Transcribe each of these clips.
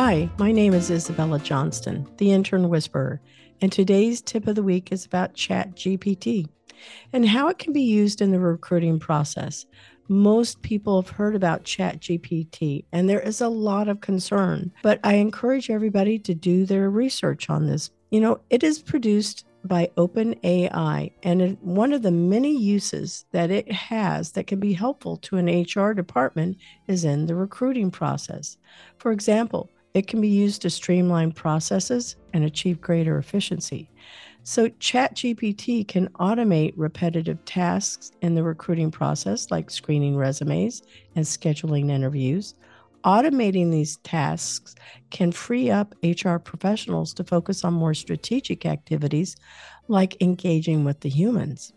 Hi, my name is Isabella Johnston, the intern whisperer, and today's tip of the week is about ChatGPT and how it can be used in the recruiting process. Most people have heard about ChatGPT, and there is a lot of concern, but I encourage everybody to do their research on this. You know, it is produced by OpenAI, and one of the many uses that it has that can be helpful to an HR department is in the recruiting process. For example, it can be used to streamline processes and achieve greater efficiency. So, ChatGPT can automate repetitive tasks in the recruiting process, like screening resumes and scheduling interviews. Automating these tasks can free up HR professionals to focus on more strategic activities like engaging with the humans.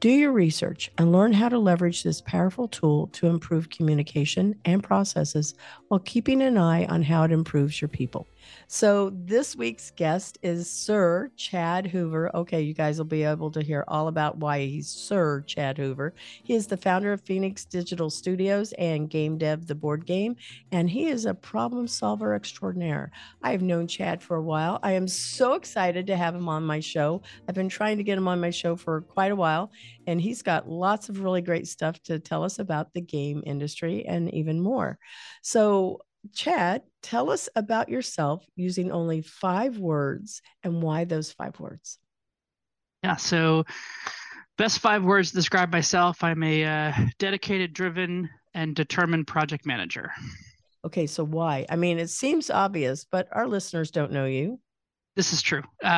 Do your research and learn how to leverage this powerful tool to improve communication and processes while keeping an eye on how it improves your people. So, this week's guest is Sir Chad Hoover. Okay, you guys will be able to hear all about why he's Sir Chad Hoover. He is the founder of Fenix Digital Studios and Game Dev the Board Game, and he is a problem solver extraordinaire. I have known Chad for a while. I am so excited to have him on my show. I've been trying to get him on my show for quite a while, and he's got lots of really great stuff to tell us about the game industry and even more. So, Chad, tell us about yourself using only five words and why those five words. Yeah, so best five words to describe myself I'm a uh, dedicated, driven, and determined project manager. Okay, so why? I mean, it seems obvious, but our listeners don't know you. This is true. Uh,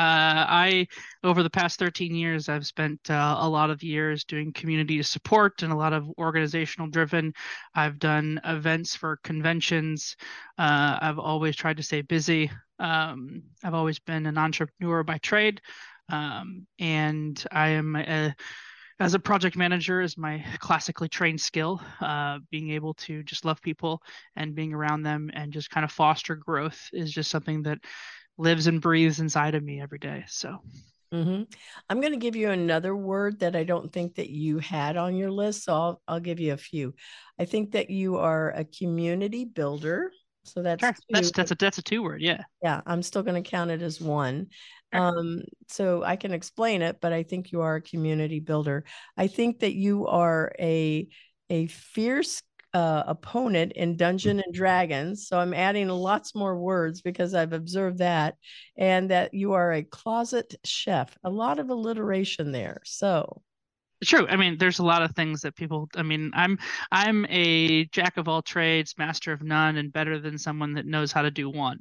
I, over the past 13 years, I've spent uh, a lot of years doing community support and a lot of organizational driven. I've done events for conventions. Uh, I've always tried to stay busy. Um, I've always been an entrepreneur by trade. Um, and I am a, as a project manager is my classically trained skill uh, being able to just love people and being around them and just kind of foster growth is just something that lives and breathes inside of me every day. So mm-hmm. I'm going to give you another word that I don't think that you had on your list. So I'll, I'll give you a few. I think that you are a community builder. So that's sure. that's that's a that's a two word, yeah. Yeah, I'm still going to count it as one. Sure. Um, so I can explain it, but I think you are a community builder. I think that you are a a fierce uh, opponent in Dungeon and Dragons. So I'm adding lots more words because I've observed that, and that you are a closet chef. A lot of alliteration there. So true i mean there's a lot of things that people i mean i'm i'm a jack of all trades master of none and better than someone that knows how to do one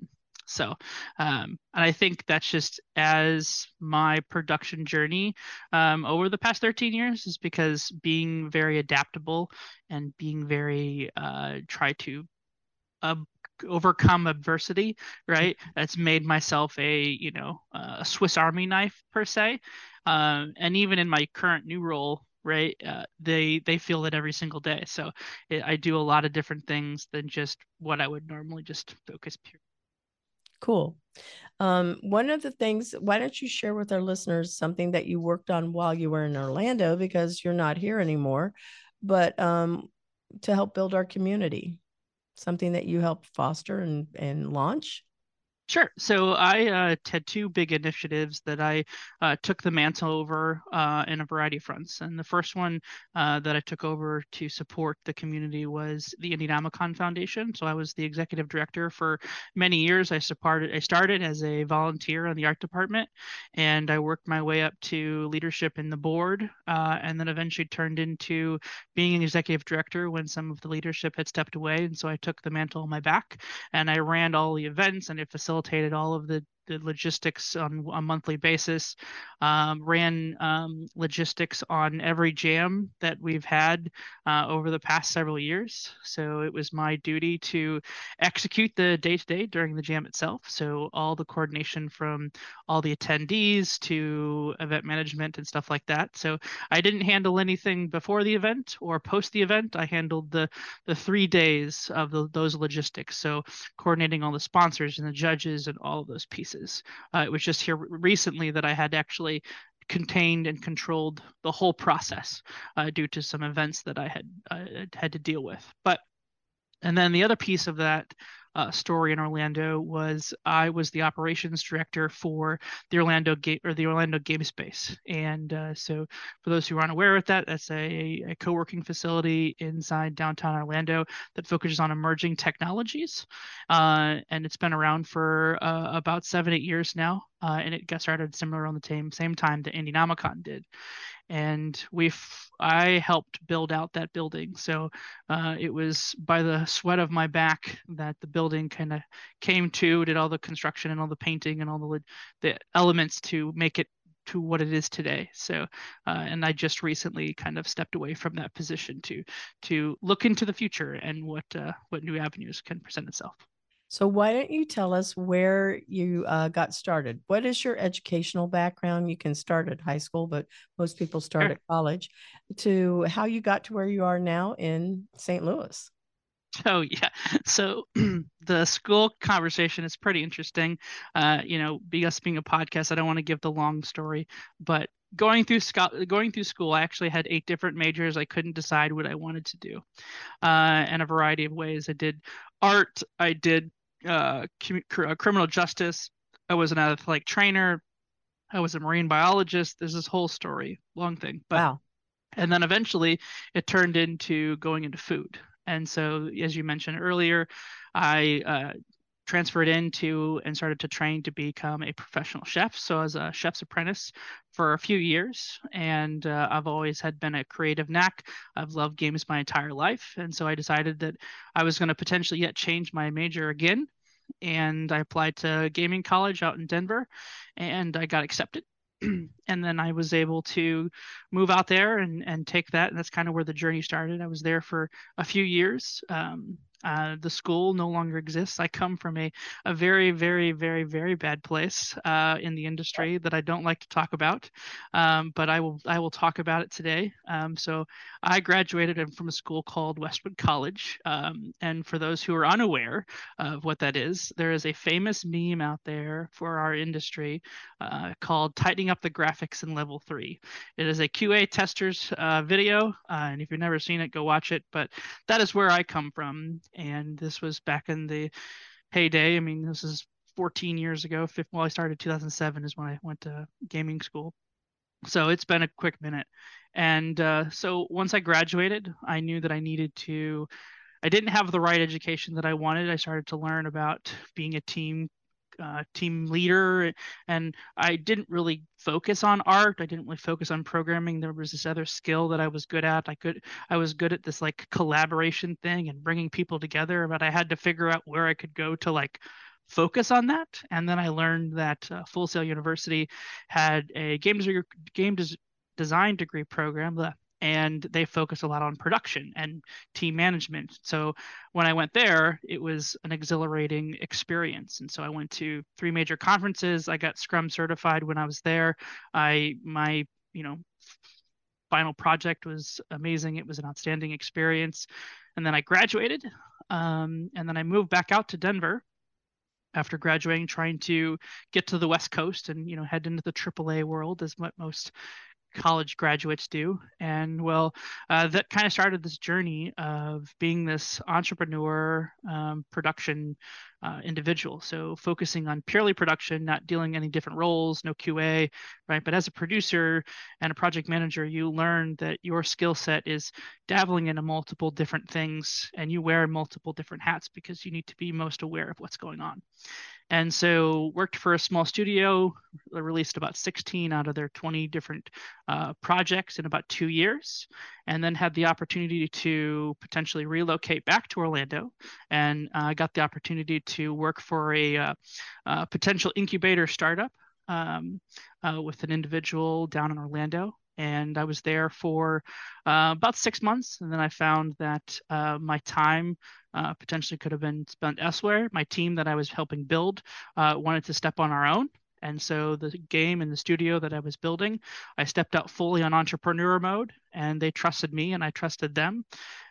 so, um, and I think that's just as my production journey um, over the past 13 years is because being very adaptable and being very uh, try to uh, overcome adversity, right? That's made myself a you know a Swiss Army knife per se, um, and even in my current new role, right uh, they they feel it every single day. So it, i do a lot of different things than just what i would normally just focus pure Cool. Um, one of the things, why don't you share with our listeners something that you worked on while you were in Orlando because you're not here anymore, but um, to help build our community, something that you helped foster and, and launch? Sure. So I uh, had two big initiatives that I uh, took the mantle over uh, in a variety of fronts. And the first one uh, that I took over to support the community was the Indienomicon Foundation. So I was the executive director for many years. I supported. I started as a volunteer on the art department, and I worked my way up to leadership in the board, uh, and then eventually turned into being an executive director when some of the leadership had stepped away. And so I took the mantle on my back, and I ran all the events and I facilitated facilitated all of the logistics on a monthly basis, um, ran um, logistics on every jam that we've had uh, over the past several years. So it was my duty to execute the day to day during the jam itself. So all the coordination from all the attendees to event management and stuff like that. So I didn't handle anything before the event or post the event. I handled the the three days of the, those logistics. So coordinating all the sponsors and the judges and all of those pieces Uh, it was just here recently that I had actually contained and controlled the whole process uh, due to some events that I had uh, had to deal with. But and then the other piece of that uh, story in Orlando was I was the operations director for the Orlando game or the Orlando Game Space, and uh, so for those who aren't aware of that, that's a, a co-working facility inside downtown Orlando that focuses on emerging technologies, uh, and it's been around for uh, about seven eight years now, uh, and it got started similar on the same same time that Indienomicon did and we've I helped build out that building. So uh, it was by the sweat of my back that the building kind of came to, did all the construction and all the painting and all the the elements to make it to what it is today. So, uh, and I just recently kind of stepped away from that position to to look into the future and what uh, what new avenues can present itself. So, why don't you tell us where you uh, got started? What is your educational background? You can start at high school, but most people start sure. at college. To how you got to where you are now in St. Louis. Oh yeah, so the school conversation is pretty interesting. Uh, you know, us being a podcast, I don't want to give the long story, but going through sco- going through school, I actually had eight different majors. I couldn't decide what I wanted to do, uh, in a variety of ways. I did art. I did uh, uh, criminal justice. I was an athletic trainer. I was a marine biologist. There's this whole story, long thing. But, wow. And then eventually it turned into going into food. And so, as you mentioned earlier, I uh, transferred into and started to train to become a professional chef. So, as a chef's apprentice for a few years, and uh, I've always had been a creative knack. I've loved games my entire life, and so I decided that I was going to potentially yet change my major again. And I applied to gaming college out in Denver, and I got accepted. and then I was able to move out there and, and take that. And that's kind of where the journey started. I was there for a few years. Um, uh, the school no longer exists. I come from a, a very, very, very, very bad place uh, in the industry that I don't like to talk about, um, but I will I will talk about it today. Um, so I graduated from a school called Westwood College, um, and for those who are unaware of what that is, there is a famous meme out there for our industry uh, called "Tightening Up the Graphics in Level 3." It is a QA tester's uh, video, uh, and if you've never seen it, go watch it. But that is where I come from and this was back in the heyday. I mean, this is 14 years ago. well, I started 2007 is when I went to gaming school. So it's been a quick minute. And uh, so once I graduated, I knew that I needed to. I didn't have the right education that I wanted. I started to learn about being a team uh, team leader and i didn't really focus on art. I didn't really focus on programming. There was this other skill that i was good at. I could i was good at this like collaboration thing and bringing people together but i had to figure out where i could go to like focus on that. And then i learned that uh, full sail university had a game, game des- design degree program and they focus a lot on production and team management. So when I went there, it was an exhilarating experience. And so I went to three major conferences. I got Scrum certified when I was there. I my you know final project was amazing. It was an outstanding experience. And then I graduated, um, and then I moved back out to Denver after graduating, trying to get to the West Coast and you know head into the AAA world, as what most college graduates do. And well, uh, that kind of started this journey of being this entrepreneur um, production uh, individual. So focusing on purely production, not dealing any different roles, no QA, right? But as a producer and a project manager, you learn that your skill set is dabbling into multiple different things and you wear multiple different hats because you need to be most aware of what's going on and so worked for a small studio released about 16 out of their 20 different uh, projects in about two years and then had the opportunity to potentially relocate back to orlando. And uh, got the opportunity to work for a uh, uh potential incubator startup um, uh, with an individual down in orlando and I was there for uh, about six months. And then I found that uh, my time uh, potentially could have been spent elsewhere. My team that I was helping build uh, wanted to step on our own. And so the game and the studio that I was building, I stepped out fully on entrepreneur mode, and they trusted me, and I trusted them.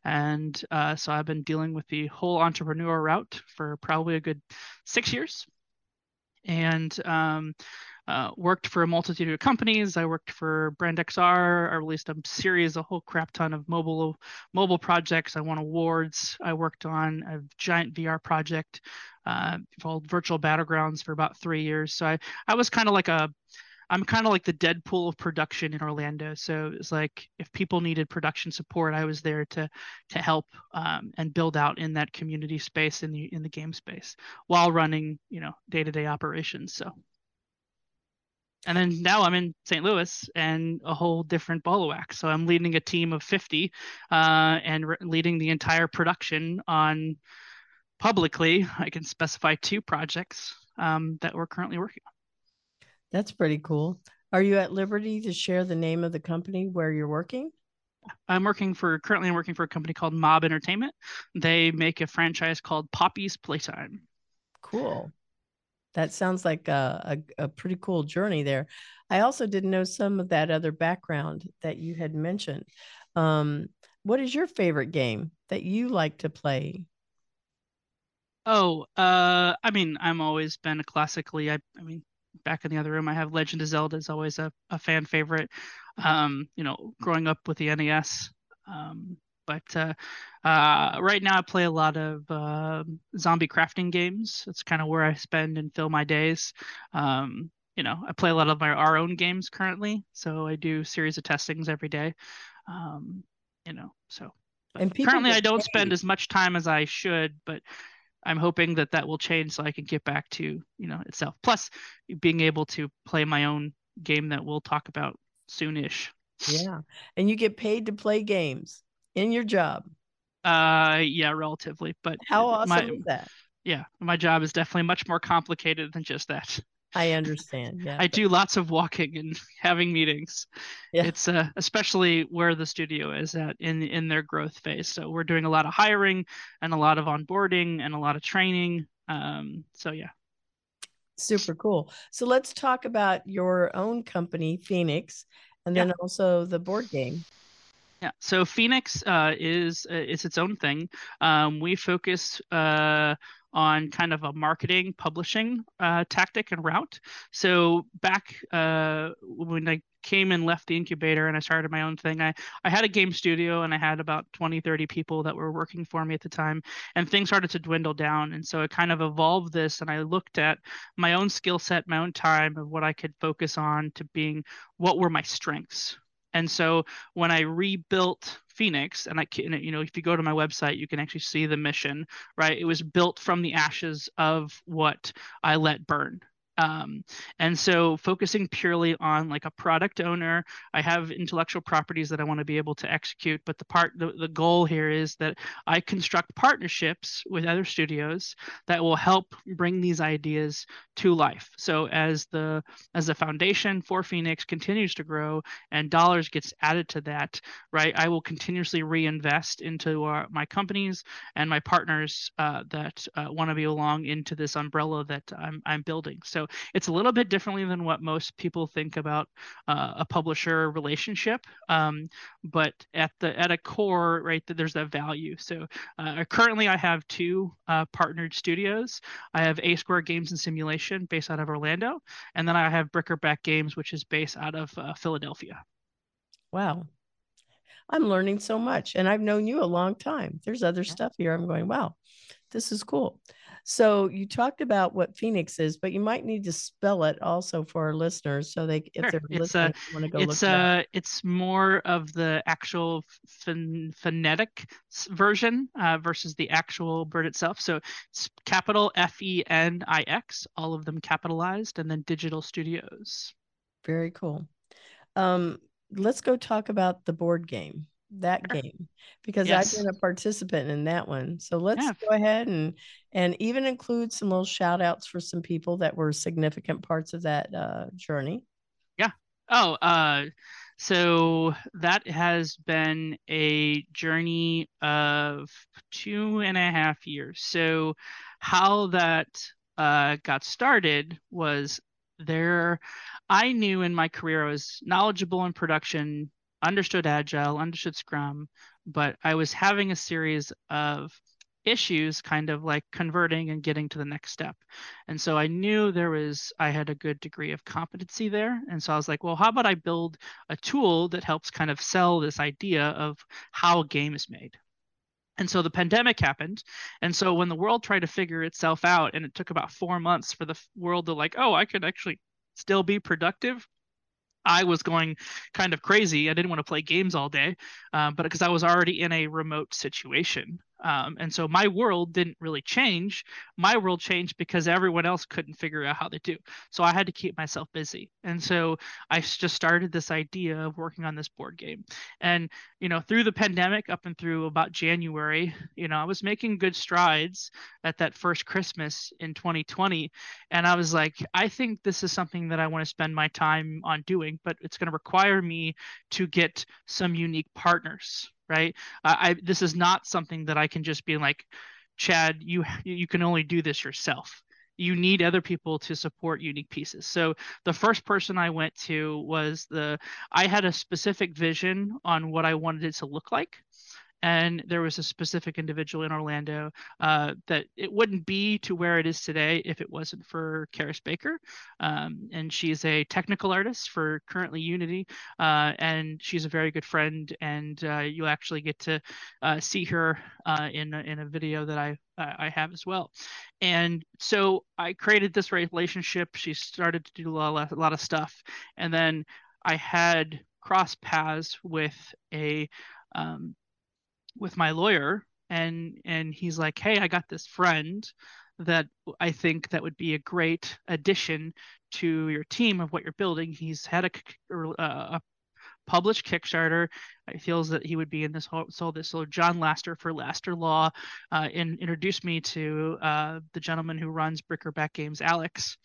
And uh, so I've been dealing with the whole entrepreneur route for probably a good six years. And um, uh, worked for a multitude of companies. I worked for Brand XR. I released a series, a whole crap ton of mobile mobile projects. I won awards. I worked on a giant VR project uh, called Virtual Battlegrounds for about three years. So I, I was kind of like a I'm kind of like the Deadpool of production in Orlando. So it's like if people needed production support, I was there to to help um, and build out in that community space in the in the game space while running you know day to day operations. So and then now I'm in St. Louis and a whole different ball of wax. So I'm leading a team of 50 uh, and re- leading the entire production on publicly. I can specify two projects um, that we're currently working on. That's pretty cool. Are you at liberty to share the name of the company where you're working? I'm working for currently I'm working for a company called Mob Entertainment. They make a franchise called Poppy's Playtime. Cool. That sounds like a, a, a, pretty cool journey there. I also didn't know some of that other background that you had mentioned. Um, what is your favorite game that you like to play? Oh, uh, I mean, I'm always been a classically. I, I mean, back in the other room, I have Legend of Zelda is always a, a fan favorite. Um, you know, growing up with the NES. Um, but uh, uh, right now I play a lot of uh, zombie crafting games. It's kind of where I spend and fill my days. Um, you know, I play a lot of my our own games currently, so I do series of testings every day. Um, you know, so and currently I don't paid. spend as much time as I should, but I'm hoping that that will change so I can get back to you know itself. Plus, being able to play my own game that we'll talk about soonish. Yeah, and you get paid to play games in your job. Uh, yeah, relatively. But how awesome my, is that? Yeah, my job is definitely much more complicated than just that. I understand. Yeah, I do lots of walking and having meetings. Yeah. It's uh, especially where the studio is at in in their growth phase. So we're doing a lot of hiring and a lot of onboarding and a lot of training. Um, so yeah. Super cool. So let's talk about your own company, Fenix, and then yeah. also the board game. Yeah. So Fenix uh, is uh, is its own thing. Um, we focus uh, on kind of a marketing publishing uh, tactic and route. So back uh, when I came and left the incubator and I started my own thing, I, I had a game studio and I had about 20, 30 people that were working for me at the time. And things started to dwindle down. And so I kind of evolved this and I looked at my own skill set, my own time of what I could focus on to being what were my strengths and so when I rebuilt Fenix, and I can, you know, if you go to my website, you can actually see the mission, right? It was built from the ashes of what I let burn. Um, and so focusing purely on like a product owner, I have intellectual properties that I want to be able to execute, but the part the, the goal here is that I construct partnerships with other studios that will help bring these ideas to life. So as the as the foundation for Fenix continues to grow and dollars gets added to that, right, I will continuously reinvest into our, my companies and my partners uh, that uh, want to be along into this umbrella that I'm, I'm building. So it's a little bit differently than what most people think about uh, a publisher relationship. Um, but at the at a core, right, there's that value. So uh, currently, I have two uh, partnered studios. I have A Square Games and Simulation, based out of Orlando, and then I have Brickerback Games, which is based out of uh, Philadelphia. Wow. I'm learning so much and I've known you a long time. There's other stuff here. I'm going, wow, this is cool. So you talked about what Fenix is, but you might need to spell it also for our listeners, so they if sure. they're it's listening, a, want to go it's look. Uh, it's more of the actual ph- phonetic version uh, versus the actual bird itself. So it's capital F E N I X, all of them capitalized, and then Digital Studios. Very cool. Um, let's go talk about the board game that sure. game because yes. I've been a participant in that one. So let's yeah. go ahead and and even include some little shout outs for some people that were significant parts of that uh, journey. Yeah. Oh, uh, so that has been a journey of two and a half years. So how that uh, got started was there. I knew in my career I was knowledgeable in production understood agile, understood scrum, but I was having a series of issues kind of like converting and getting to the next step. And so I knew there was, I had a good degree of competency there. And so I was like, well, how about I build a tool that helps kind of sell this idea of how a game is made? And so the pandemic happened. And so when the world tried to figure itself out, and it took about four months for the world to like, oh, I could actually still be productive I was going kind of crazy. I didn't want to play games all day, uh, but because I was already in a remote situation. Um, and so my world didn't really change. My world changed because everyone else couldn't figure out how to do. So I had to keep myself busy. And so I just started this idea of working on this board game. And, you know, through the pandemic up and through about January, you know, I was making good strides at that first Christmas in 2020. And I was like, I think this is something that I want to spend my time on doing, but it's going to require me to get some unique partners right? Uh, I this is not something that I can just be like, Chad, you you can only do this yourself. You need other people to support unique pieces. So the first person I went to was the I had a specific vision on what I wanted it to look like and there was a specific individual in Orlando uh, that it wouldn't be to where it is today if it wasn't for Karis Baker. Um, and she's a technical artist for currently Unity, uh, and she's a very good friend. And uh, you'll actually get to uh, see her uh, in in a video that I I have as well. And so I created this relationship. She started to do a lot, a lot of stuff, and then I had cross paths with a um, with my lawyer and and he's like hey i got this friend that i think that would be a great addition to your team of what you're building he's had a, uh, a published Kickstarter. He feels that he would be in this whole, so this so John Laster for Laster Law uh, in, introduced me to uh, the gentleman who runs Brickerback Games, Alex,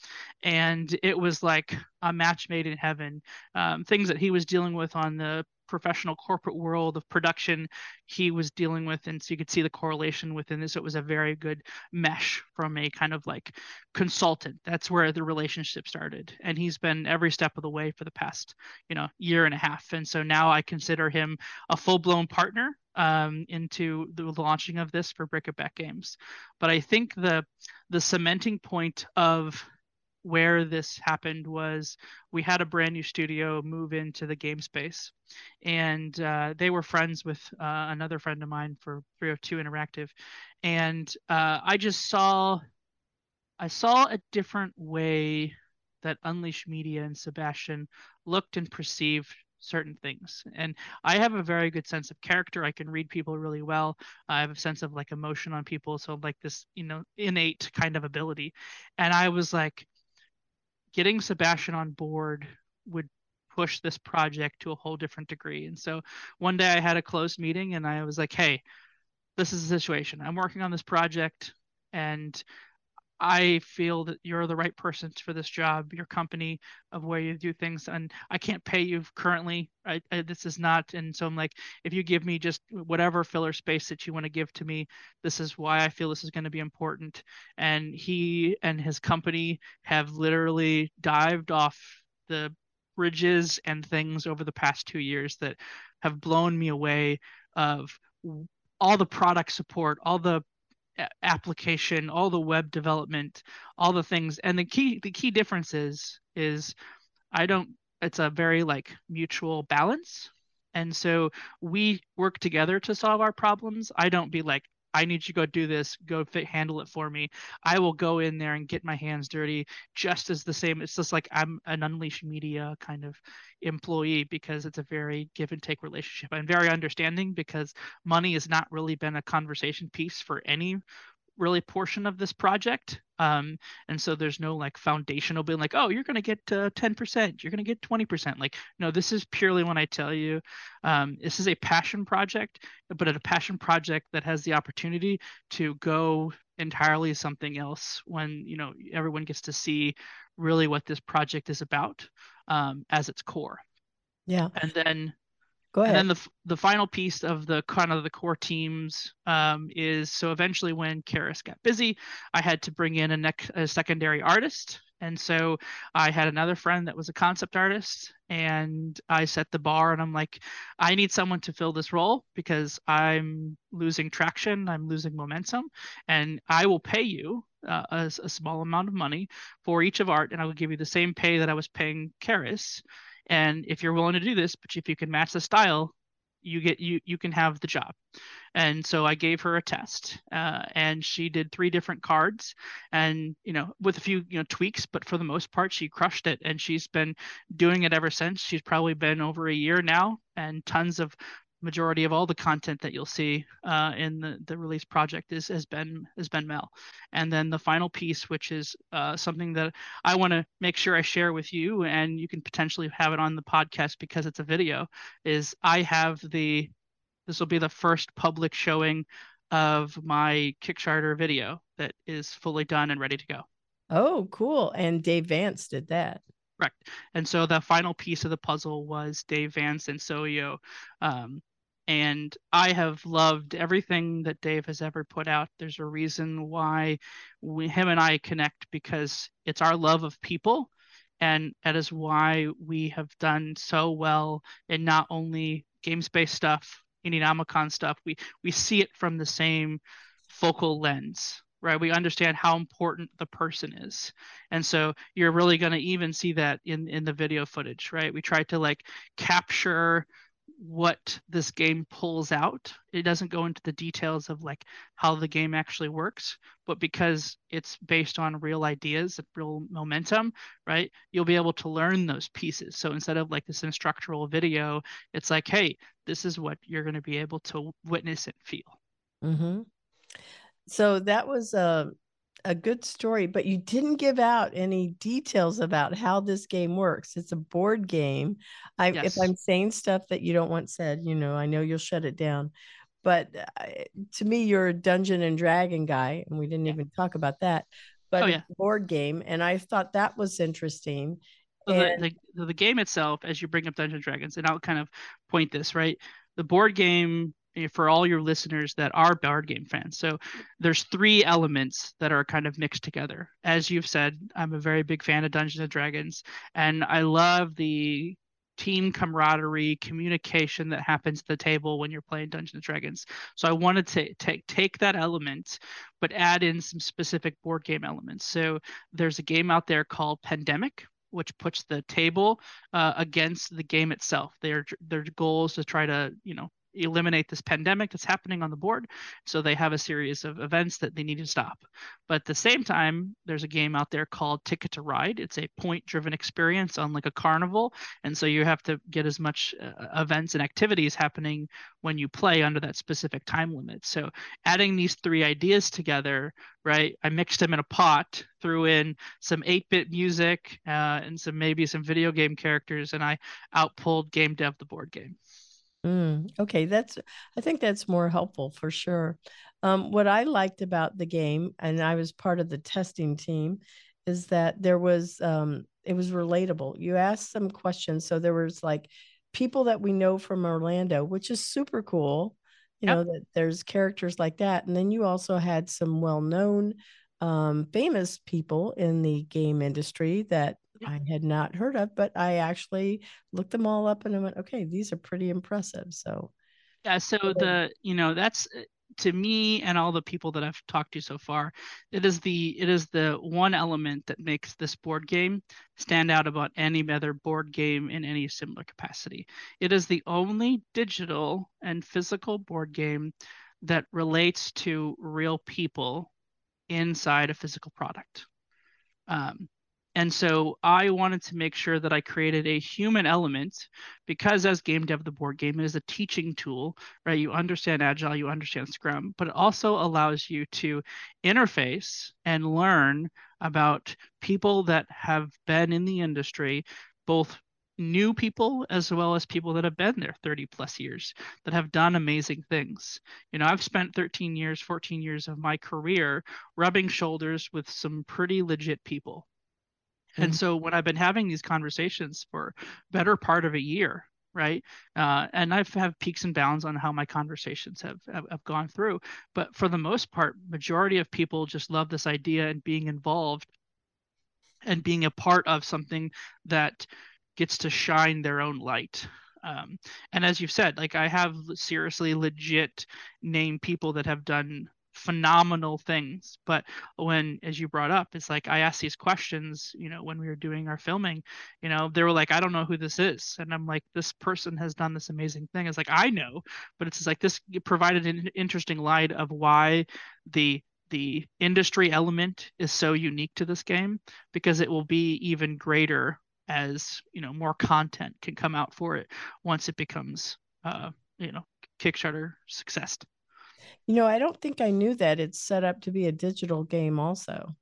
and it was like a match made in heaven. Um, things that he was dealing with on the professional corporate world of production he was dealing with and so you could see the correlation within this. It was a very good mesh from a kind of like consultant. That's where the relationship started and he's been every step of the way for the past you know year and a half. And so now i consider him a full-blown partner um, into the launching of this for Brickerback Games. But I think the the cementing point of where this happened was we had a brand new studio move into the game space. And uh, they were friends with uh, another friend of mine for 302 interactive. And uh, i just saw i saw a different way that unleash media and sebastian looked and perceived certain things. And i have a very good sense of character. I can read people really well. I have a sense of like emotion on people. So like this you know innate kind of ability. And i was like getting Sebastian on board would push this project to a whole different degree. And so one day I had a closed meeting and I was like, hey, this is the situation. I'm working on this project and I feel that you're the right person for this job, your company of where you do things, and I can't pay you currently. I, I, this is not, and so I'm like, if you give me just whatever filler space that you want to give to me, this is why I feel this is going to be important. And he and his company have literally dived off the bridges and things over the past two years that have blown me away of all the product support, all the application, all the web development, all the things. And the key the key difference is is I don't it's a very like mutual balance. And so we work together to solve our problems. I don't be like, I need you to go do this, go fit, handle it for me. I will go in there and get my hands dirty just as the same. It's just like I'm an Unleash Media kind of employee because it's a very give and take relationship. I'm very understanding because money has not really been a conversation piece for any really portion of this project. Um, and so there's no like foundational being like oh you're going to get uh, 10% you're going to get 20% like no this is purely when i tell you um, this is a passion project but a passion project that has the opportunity to go entirely something else when you know everyone gets to see really what this project is about um, as its core. Yeah. And then Go ahead. And then the the final piece of the kind of the core teams um, is so eventually when Karis got busy, I had to bring in a, nec- a secondary artist, And so I had another friend that was a concept artist, and I set the bar, and I'm like, I need someone to fill this role because I'm losing traction, I'm losing momentum, and I will pay you uh, a, a, small amount of money for each of art, and I will give you the same pay that I was paying Karis. And if you're willing to do this, but if you can match the style, you get you you can have the job. And so i gave her a test uh, and she did three different cards and you know with a few you know tweaks but for the most part she crushed it and she's been doing it ever since. She's probably been over a year now and tons of majority of all the content that you'll see uh, in the, the release project is has been has been Mel. And then the final piece, which is uh, something that I want to make sure I share with you, and you can potentially have it on the podcast because it's a video, is I have the this will be the first public showing of my Kickstarter video that is fully done and ready to go. Oh, cool. And Dave Vance did that. Correct. And so the final piece of the puzzle was Dave Vance and Soyo um, and I have loved everything that Dave has ever put out. There's a reason why we, him and I connect because it's our love of people, and that is why we have done so well in not only GameSpace stuff, Indienomicon stuff. We we see it from the same focal lens, right? We understand how important the person is, and so you're really going to even see that in in the video footage, right? We try to like capture what this game pulls out. It doesn't go into the details of like how the game actually works, but because it's based on real ideas and real momentum, right? You'll be able to learn those pieces. So instead of like this instructional video, it's like, hey, this is what you're going to be able to witness and feel. Mm-hmm. So that was a uh, a good story, but you didn't give out any details about how this game works. It's a board game. I, yes. If I'm saying stuff that you don't want said, you know, I know you'll shut it down. But uh, to me, you're a Dungeon and Dragon guy, and we didn't yeah. even talk about that. But oh, yeah. board game, and I thought that was interesting. So and... the, the, the game itself, as you bring up Dungeon Dragons, and I'll kind of point this right. The board game for all your listeners that are board game fans. So there's three elements that are kind of mixed together. As you've said, I'm a very big fan of Dungeons and Dragons, and I love the team camaraderie, communication that happens at the table when you're playing Dungeons and Dragons. So I wanted to take take that element, but add in some specific board game elements. So there's a game out there called Pandemic, which puts the table uh, against the game itself. Their their goal is to try to you know eliminate this pandemic that's happening on the board. So they have a series of events that they need to stop. But at the same time, there's a game out there called Ticket to Ride. It's a point driven experience on like a carnival. And so you have to get as much uh, events and activities happening when you play under that specific time limit. So adding these three ideas together, right? I mixed them in a pot, threw in some 8 bit music uh, and some maybe some video game characters, and I outpulled Game Dev the board game. Mm, okay, that's I think that's more helpful for sure. Um, what I liked about the game, and I was part of the testing team, is that there was um, it was relatable. You asked some questions, so there was like people that we know from Orlando, which is super cool. You yep. know that there's characters like that, and then you also had some well-known, um, famous people in the game industry that I had not heard of, but I actually looked them all up and I went, okay, these are pretty impressive. So, yeah. So the you know that's uh, to me and all the people that I've talked to so far, it is the it is the one element that makes this board game stand out about any other board game in any similar capacity. It is the only digital and physical board game that relates to real people inside a physical product. Um, and so I wanted to make sure that I created a human element because as game dev the board game is a teaching tool, right? You understand agile, you understand scrum, but it also allows you to interface and learn about people that have been in the industry, both new people as well as people that have been there 30 plus years that have done amazing things. You know, I've spent 13 years, 14 years of my career rubbing shoulders with some pretty legit people and mm-hmm. so when I've been having these conversations for better part of a year, right? Uh, and I've have peaks and bounds on how my conversations have, have, have gone through. But for the most part, majority of people just love this idea and being involved and being a part of something that gets to shine their own light. Um, and as you've said, like I have seriously legit named people that have done phenomenal things. But when, as you brought up, it's like I asked these questions, you know, when we were doing our filming, you know, they were like, I don't know who this is. And I'm like, this person has done this amazing thing. It's like, I know, but it's like this provided an interesting light of why the the industry element is so unique to this game because it will be even greater as you know more content can come out for it once it becomes uh you know kickstarter success you know i don't think i knew that it's set up to be a digital game also.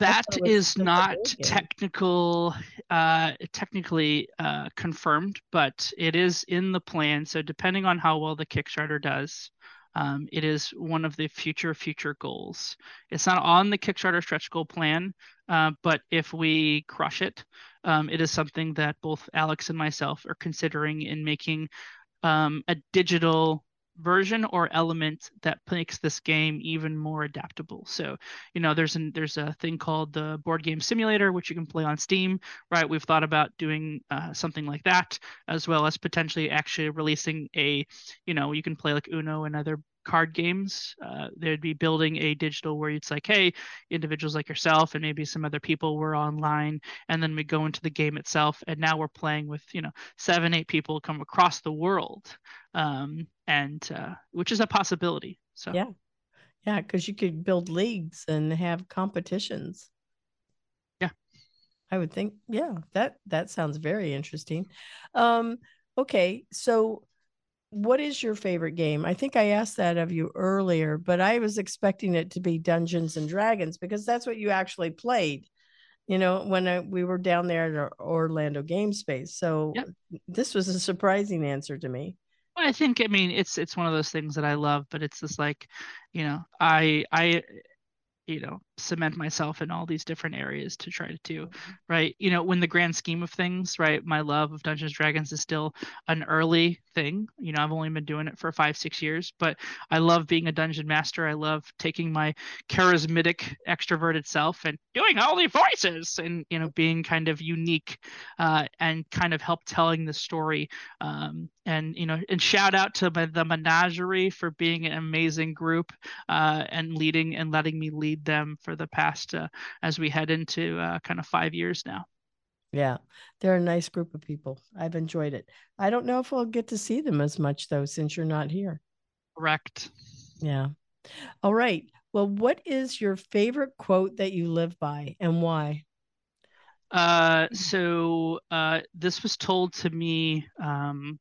That is not technical uh technically uh confirmed but it is in the plan. So depending on how well the kickstarter does um, it is one of the future future goals. It's not on the Kickstarter stretch goal plan, uh, but if we crush it, um, it is something that both Alex and myself are considering in making um, a digital version or element that makes this game even more adaptable. So, you know, there's an there's a thing called the board game simulator which you can play on Steam, right? We've thought about doing uh, something like that as well as potentially actually releasing a, you know, you can play like Uno and other card games. Uh, they'd be building a digital where it's like, hey, individuals like yourself and maybe some other people were online, and then we go into the game itself, and now we're playing with you know seven, eight people come across the world, um, and uh, which is a possibility. So yeah, yeah, because you could build leagues and have competitions. Yeah, I would think. Yeah, that that sounds very interesting. Um, okay, so what is your favorite game? I think I asked that of you earlier, but I was expecting it to be Dungeons and Dragons because that's what you actually played. You know, when I, we were down there at Orlando Game Space. So yep. this was a surprising answer to me. I think I mean it's it's one of those things that I love, but it's just like, you know, I I you know cement myself in all these different areas to try to do mm-hmm. right? You know when the grand scheme of things right my love of dungeons dragons is still an early thing. You know i've only been doing it for five six years but i love being a dungeon master. I love taking my charismatic extroverted self and doing all the voices and you know being kind of unique uh, and kind of help telling the story um, and you know and shout out to the menagerie for being an amazing group uh, and leading and letting me lead them for the past uh, as we head into uh, kind of five years now. Yeah, they're a nice group of people. I've enjoyed it. I don't know if we'll get to see them as much though, since you're not here. Correct. Yeah. All right. Well, what is your favorite quote that you live by and why? Uh, so uh, this was told to me. Um,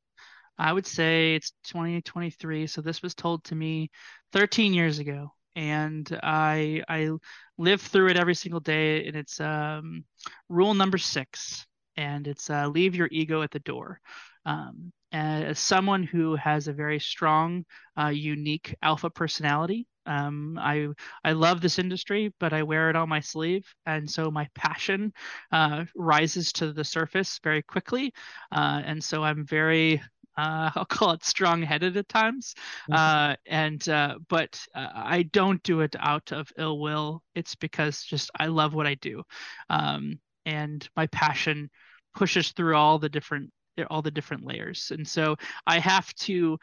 I would say it's 2023. So this was told to me 13 years ago and I I live through it every single day. And it's um, rule number six, and it's uh, leave your ego at the door. Um, as someone who has a very strong, uh, unique alpha personality, um, I I love this industry, but I wear it on my sleeve, and so my passion uh, rises to the surface very quickly, uh, and so I'm very uh, I'll call it strong-headed at times, mm-hmm. uh, and uh, but uh, I don't do it out of ill will. It's because just I love what I do, um, and my passion pushes through all the different all the different layers, and so I have to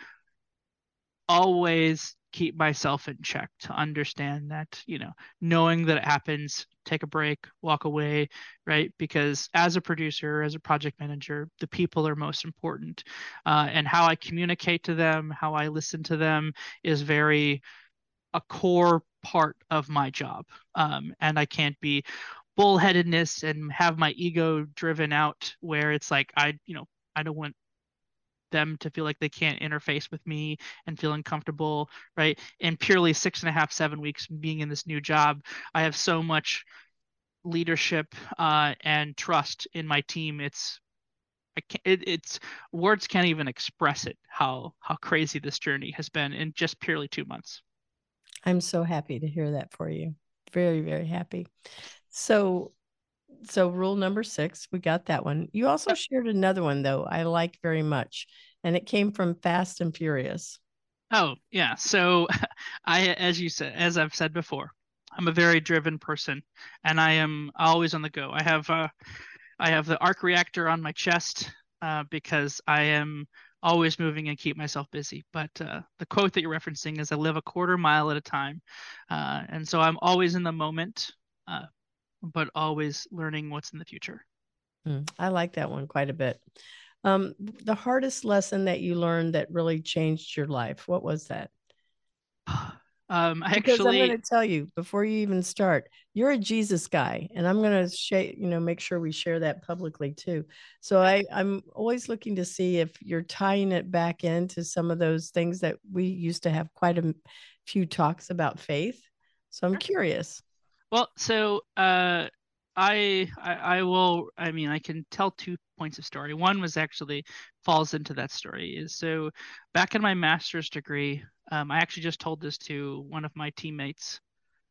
always keep myself in check to understand that you know knowing that it happens take a break walk away right? Because as a producer as a project manager the people are most important. Uh, and how i communicate to them how i listen to them is very a core part of my job. Um, and i can't be bullheadedness and have my ego driven out where it's like i you know i don't want them to feel like they can't interface with me and feel uncomfortable, right? In purely six and a half, seven weeks being in this new job, I have so much leadership uh, and trust in my team. It's I can't, it, it's words can't even express it how how crazy this journey has been in just purely two months. I'm so happy to hear that for you. Very very happy. So so rule number six, we got that one. You also shared another one though I like very much, and it came from Fast and Furious. Oh yeah, so I as you said as I've said before, I'm a very driven person, and I am always on the go. I have uh, I have the arc reactor on my chest uh, because I am always moving and keep myself busy. But uh, the quote that you're referencing is, "I live a quarter mile at a time," uh, and so I'm always in the moment, uh, but always learning what's in the future. Mm, I like that one quite a bit. Um, the hardest lesson that you learned that really changed your life, what was that? Um, I because actually, I'm going to tell you before you even start, you're a Jesus guy, and I'm going to share, you know, make sure we share that publicly too. So I, I'm always looking to see if you're tying it back into some of those things that we used to have quite a few talks about faith. So I'm curious. Well, so uh, I, I, I will. I mean, I can tell two points of story. One was actually falls into that story. Is so back in my master's degree, um, I actually just told this to one of my teammates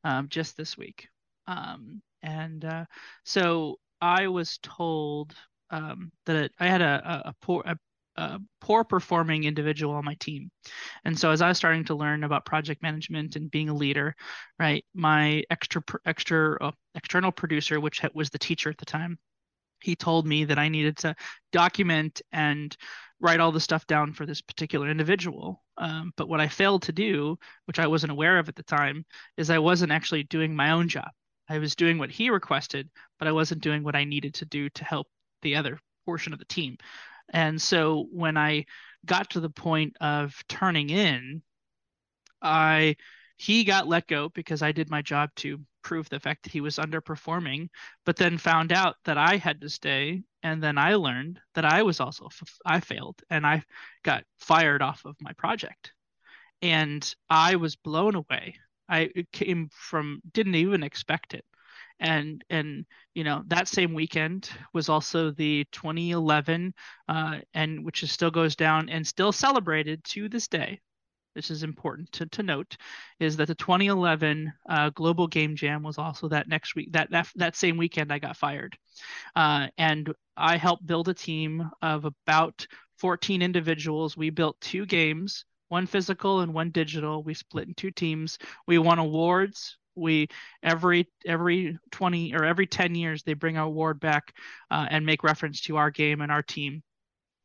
um, just this week, um, and uh, so I was told um, that I had a, a, a poor a a poor performing individual on my team. And so as I was starting to learn about project management and being a leader, right, my extra extra uh, external producer, which was the teacher at the time, he told me that I needed to document and write all the stuff down for this particular individual. Um, but what I failed to do, which I wasn't aware of at the time, is I wasn't actually doing my own job. I was doing what he requested, but I wasn't doing what I needed to do to help the other portion of the team. And so when I got to the point of turning in, I he got let go because I did my job to prove the fact that he was underperforming, but then found out that I had to stay and then I learned that I was also I failed and I got fired off of my project. And I was blown away. I came from didn't even expect it and and you know that same weekend was also the 2011 uh, and which is still goes down and still celebrated to this day this is important to, to note is that the 2011 uh, global game jam was also that next week that that, that same weekend i got fired. Uh, and i helped build a team of about 14 individuals. We built two games one physical and one digital. We split in two teams. We won awards we every every 20 or every 10 years they bring our award back uh, and make reference to our game and our team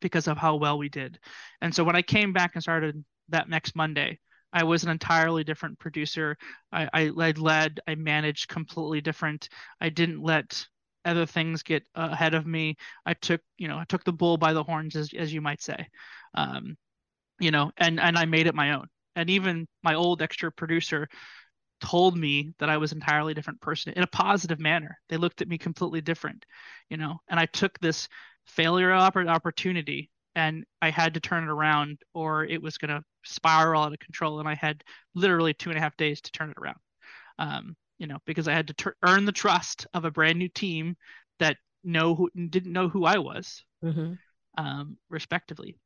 because of how well we did. And so when i came back and started that next monday i was an entirely different producer. I i led i managed completely different. I didn't let other things get ahead of me. I took you know i took the bull by the horns as, as you might say. Um, you know and and i made it my own. And even my old extra producer told me that I was entirely different person in a positive manner. They looked at me completely different, you know, and I took this failure opportunity and I had to turn it around or it was going to spiral out of control. And I had literally two and a half days to turn it around, um, you know, because I had to ter- earn the trust of a brand new team that know who didn't know who I was, mm-hmm. um, respectively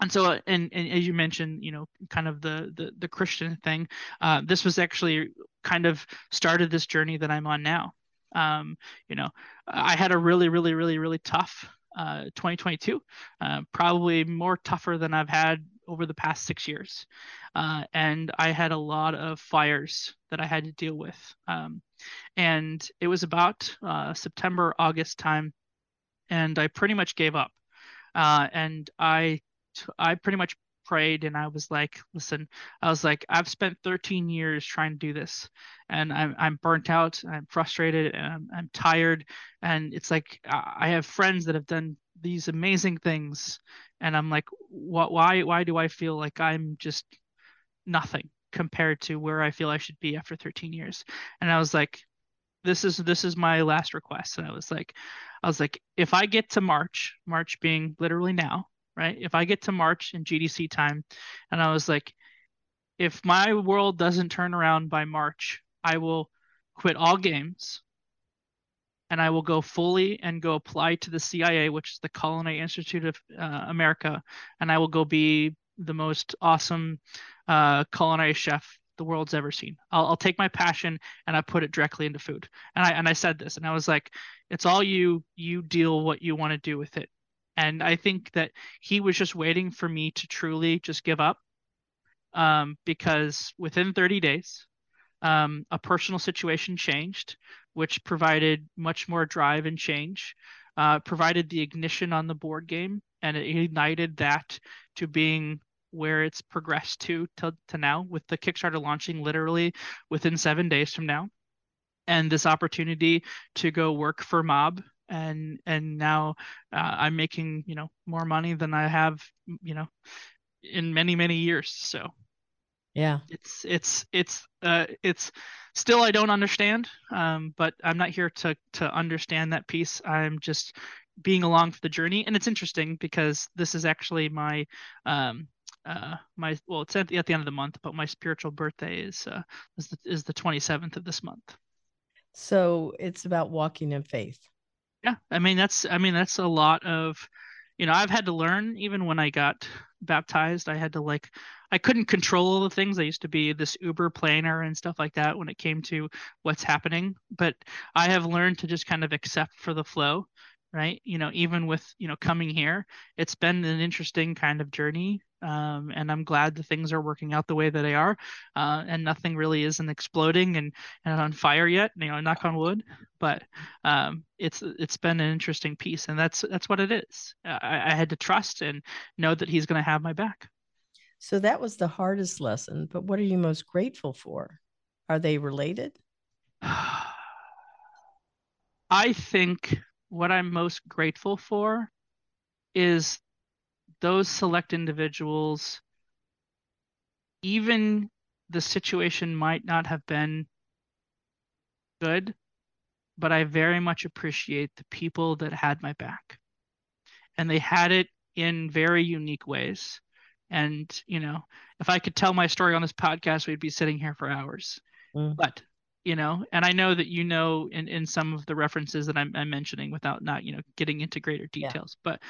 and so uh, and, and as you mentioned you know kind of the the, the christian thing uh, this was actually kind of started this journey that i'm on now. Um, you know i had a really really really really tough uh, 2022 uh, probably more tougher than i've had over the past six years. Uh, and i had a lot of fires that i had to deal with. Um, and it was about uh, september august time and i pretty much gave up. And i I pretty much prayed and I was like, listen, I was like, I've spent 13 years trying to do this and I'm, I'm burnt out, I'm frustrated, I'm, I'm tired. And it's like, I have friends that have done these amazing things. And I'm like, what, why, why do I feel like I'm just nothing compared to where I feel I should be after 13 years? And I was like, this is, this is my last request. And I was like, I was like, if I get to March, March being literally now, right? If I get to March in GDC time, and I was like, if my world doesn't turn around by March, I will quit all games and I will go fully and go apply to the CIA, which is the Culinary Institute of uh, America, and I will go be the most awesome uh, culinary chef the world's ever seen. I'll, I'll, take my passion and I put it directly into food. And I and I said this, and I was like, it's all you. You deal what you want to do with it. And I think that he was just waiting for me to truly just give up. Um, because within 30 days, um, a personal situation changed, which provided much more drive and change, uh, provided the ignition on the board game, and it ignited that to being where it's progressed to, to to now with the Kickstarter launching literally within seven days from now, and this opportunity to go work for Mob and and now uh, I'm making you know more money than I have you know in many many years. So yeah, it's it's it's uh it's still I don't understand, um, but I'm not here to to understand that piece. I'm just being along for the journey, and it's interesting because this is actually my um uh my well it's at the, at the end of the month, but my spiritual birthday is uh is the, is the 27th of this month. So it's about walking in faith. Yeah, I mean that's I mean that's a lot of you know, I've had to learn even when I got baptized, I had to like I couldn't control all the things. I used to be this uber planner and stuff like that when it came to what's happening, but I have learned to just kind of accept for the flow, right? You know, even with, you know, coming here, it's been an interesting kind of journey um, and I'm glad the things are working out the way that they are, uh, and nothing really isn't exploding and, and on fire yet. You know, knock on wood. But um, it's it's been an interesting piece, and that's that's what it is. I, I had to trust and know that he's going to have my back. So that was the hardest lesson. But what are you most grateful for? Are they related? I think what I'm most grateful for is those select individuals, even the situation might not have been good, but I very much appreciate the people that had my back. And they had it in very unique ways. And, you know, if I could tell my story on this podcast, we'd be sitting here for hours. Mm. But, you know, and I know that you know in, in some of the references that I'm, I'm mentioning without not, you know, getting into greater details. Yeah. But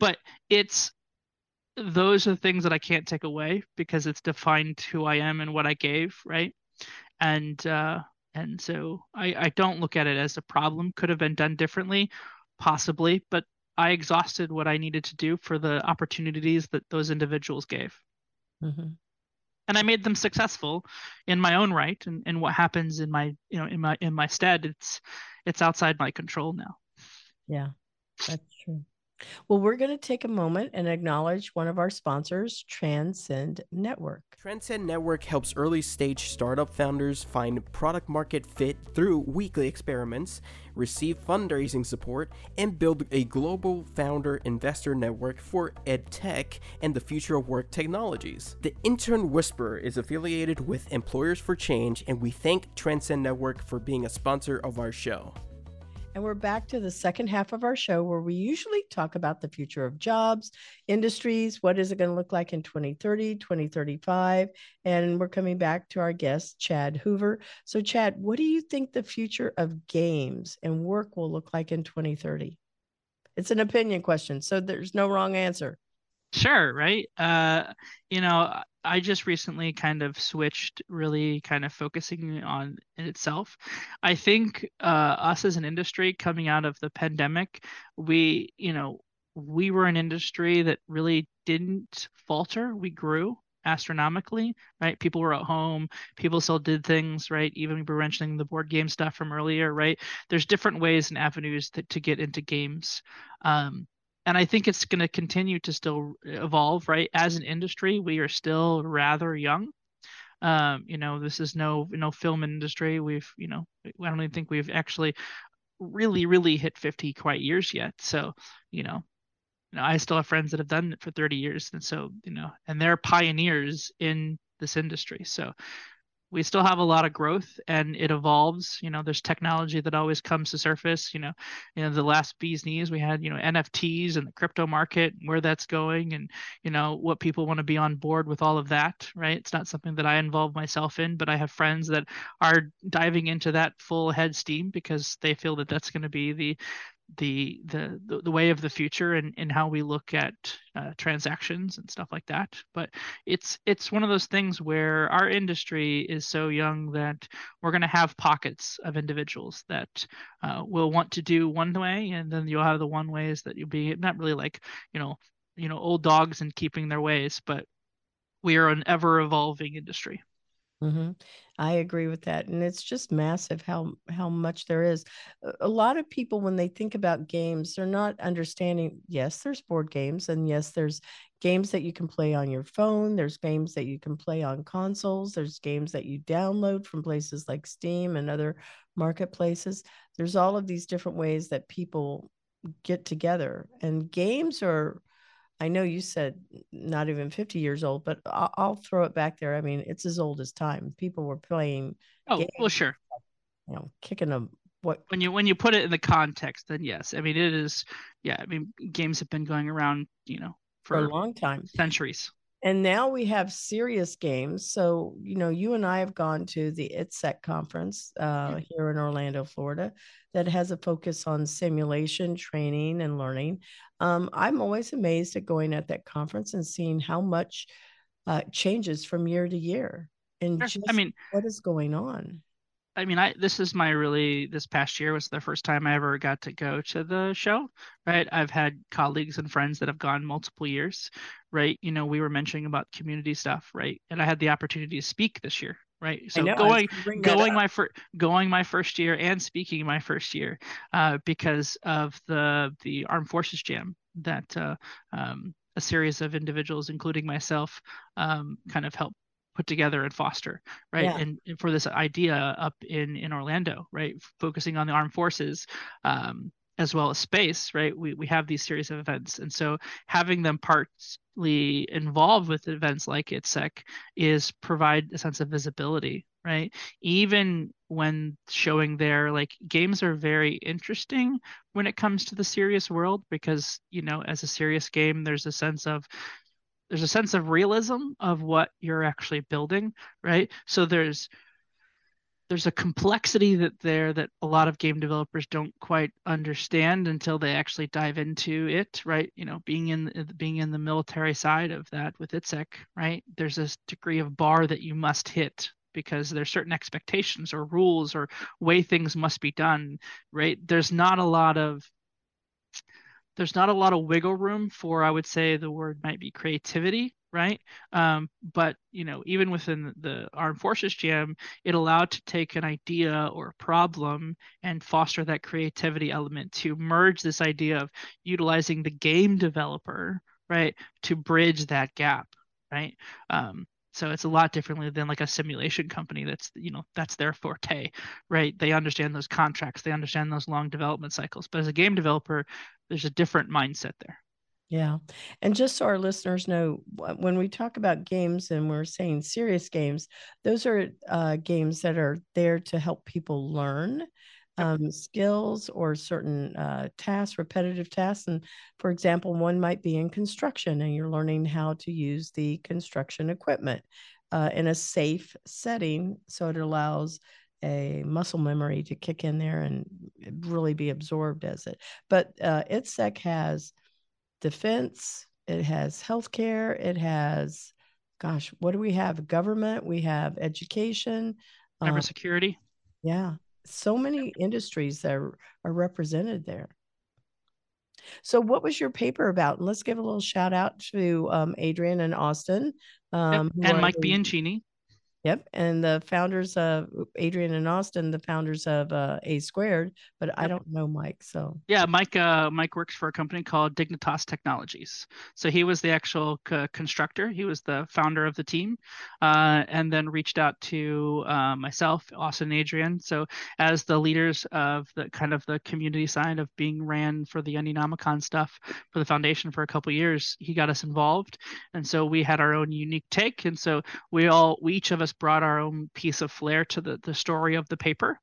but it's those are things that I can't take away because it's defined who I am and what I gave, right? And uh, and so I, I don't look at it as a problem. Could have been done differently, possibly, but I exhausted what I needed to do for the opportunities that those individuals gave. Mm-hmm. And I made them successful in my own right, and, and what happens in my you know in my in my stead, it's it's outside my control now. Yeah, that's true. Well, we're going to take a moment and acknowledge one of our sponsors, Transcend Network. Transcend Network helps early stage startup founders find product market fit through weekly experiments, receive fundraising support, and build a global founder investor network for edtech and the future of work technologies. The Intern Whisperer is affiliated with Employers for Change, and we thank Transcend Network for being a sponsor of our show. And we're back to the second half of our show where we usually talk about the future of jobs, industries, what is it going to look like in 2030, 2035. And we're coming back to our guest, Chad Hoover. So, Chad, what do you think the future of games and work will look like in 2030? It's an opinion question, so there's no wrong answer. Sure, right? Uh, you know, I just recently kind of switched, really kind of focusing on itself. I think uh, us as an industry coming out of the pandemic, we, you know, we were an industry that really didn't falter. We grew astronomically, right? People were at home, people still did things, right? Even we were mentioning the board game stuff from earlier, right? There's different ways and avenues to, to get into games. Um, and I think it's going to continue to still evolve, right? As an industry, we are still rather young. Um, you know, this is no no film industry. We've, you know, I don't even think we've actually really, really hit 50 quite years yet. So, you know, you know, I still have friends that have done it for 30 years, and so, you know, and they're pioneers in this industry. So, we still have a lot of growth and it evolves. You know there's technology that always comes to surface. You know you know the last bees knees we had you know nfts and the crypto market where that's going and you know what people want to be on board with all of that right? It's not something that i involve myself in but i have friends that are diving into that full head steam because they feel that that's going to be the the the the way of the future and and how we look at uh, transactions and stuff like that. But it's it's one of those things where our industry is so young that we're going to have pockets of individuals that uh, will want to do one way and then you'll have the one ways that you'll be not really like you know you know old dogs and keeping their ways but we are an ever evolving industry Mm-hmm. I agree with that, and it's just massive how how much there is. A lot of people, when they think about games, they're not understanding. Yes, there's board games, and yes, there's games that you can play on your phone. There's games that you can play on consoles. There's games that you download from places like Steam and other marketplaces. There's all of these different ways that people get together, and games are I know you said not even 50 years old, but I'll, I'll throw it back there. I mean, it's as old as time. People were playing. Oh, games, well, sure. You know, kicking them. What when you when you put it in the context, then yes. I mean, it is. Yeah, I mean, games have been going around, you know, for, for a long time, centuries. And now we have serious games. So, you know, you and I have gone to the ITSEC conference uh, here in Orlando, Florida, that has a focus on simulation, training, and learning. Um, I'm always amazed at going at that conference and seeing how much uh, changes from year to year and. I mean, what is going on. I mean, I this is my really this past year was the first time I ever got to go to the show, right? I've had colleagues and friends that have gone multiple years, right? You know, we were mentioning about community stuff, right? And I had the opportunity to speak this year, right? So know, going going my first going my first year and speaking my first year, uh, because of the the Armed Forces Jam that uh, um, a series of individuals, including myself, um, kind of helped put together and foster right? Yeah. and, and, for this idea up in in orlando right? Focusing on the armed forces um, as well as space right? We, we have these series of events. And so having them partly involved with events like itsec is provide a sense of visibility right? Even when showing their like games are very interesting when it comes to the serious world because you know as a serious game there's a sense of there's a sense of realism of what you're actually building right? So there's there's a complexity that there that a lot of game developers don't quite understand until they actually dive into it right? You know being in being in the military side of that with ITSEC right? There's this degree of bar that you must hit because there's certain expectations or rules or way things must be done right? There's not a lot of there's not a lot of wiggle room for i would say the word might be creativity right? Um, but you know even within the armed forces jam it allowed to take an idea or a problem and foster that creativity element to merge this idea of utilizing the game developer right to bridge that gap right? Um, so it's a lot differently than like a simulation company that's you know that's their forte right? They understand those contracts they understand those long development cycles. But as a game developer there's a different mindset there yeah. And just so our listeners know, when we talk about games and we're saying serious games, those are uh, games that are there to help people learn um, skills or certain uh, tasks, repetitive tasks. And for example, one might be in construction and you're learning how to use the construction equipment uh, in a safe setting. So it allows a muscle memory to kick in there and really be absorbed as it. But uh, ITSEC has defense, it has healthcare, it has, gosh, what do we have? Government, we have education, cybersecurity. Um, yeah, so many industries that are, are represented there. So, what was your paper about? And let's give a little shout out to um, Adrian and Austin. Um. And Mike Bianchini. Yep, and the founders of Adrian and Austin, the founders of uh, A Squared, but yep. I don't know Mike. So yeah, Mike. Uh, Mike works for a company called Dignitas Technologies. So he was the actual c- constructor. He was the founder of the team, uh, and then reached out to uh, myself, Austin, and Adrian. So as the leaders of the kind of the community side of being ran for the Indienomicon stuff for the foundation for a couple years, he got us involved, and so we had our own unique take, and so we all, we each of us brought our own piece of flair to the, the story of the paper.